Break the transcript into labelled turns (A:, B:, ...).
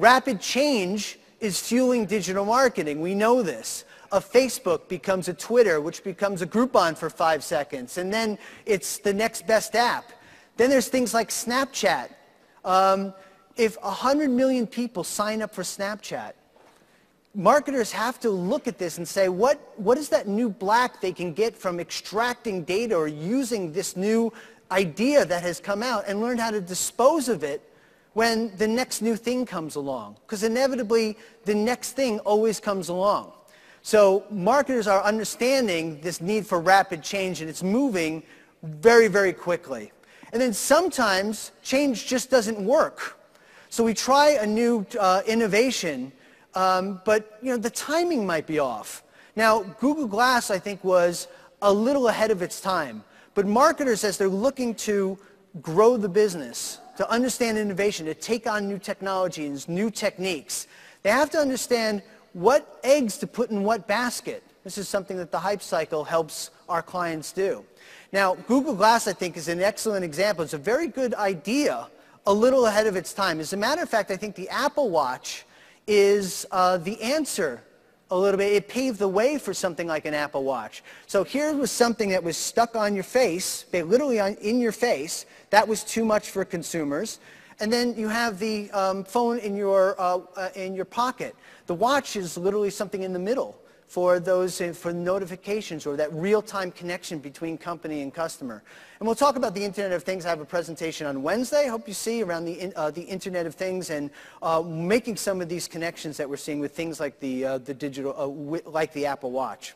A: Rapid change is fueling digital marketing. We know this. A Facebook becomes a Twitter, which becomes a Groupon for five seconds, and then it's the next best app. Then there's things like Snapchat. Um, if 100 million people sign up for Snapchat, marketers have to look at this and say, what, what is that new black they can get from extracting data or using this new idea that has come out and learn how to dispose of it when the next new thing comes along. Because inevitably, the next thing always comes along. So marketers are understanding this need for rapid change, and it's moving very, very quickly. And then sometimes change just doesn't work. So we try a new uh, innovation, um, but you know, the timing might be off. Now, Google Glass, I think, was a little ahead of its time. But marketers, as they're looking to grow the business, to understand innovation, to take on new technologies, new techniques, they have to understand what eggs to put in what basket. This is something that the hype cycle helps our clients do. Now, Google Glass, I think, is an excellent example. It's a very good idea, a little ahead of its time. As a matter of fact, I think the Apple Watch is uh, the answer a little bit. It paved the way for something like an Apple Watch. So here was something that was stuck on your face, literally on, in your face. That was too much for consumers. And then you have the um, phone in your, uh, uh, in your pocket. The watch is literally something in the middle for those uh, for notifications or that real-time connection between company and customer. And we'll talk about the Internet of Things. I have a presentation on Wednesday. I hope you see around the, uh, the Internet of Things and uh, making some of these connections that we're seeing with things like the, uh, the digital, uh, like the Apple Watch.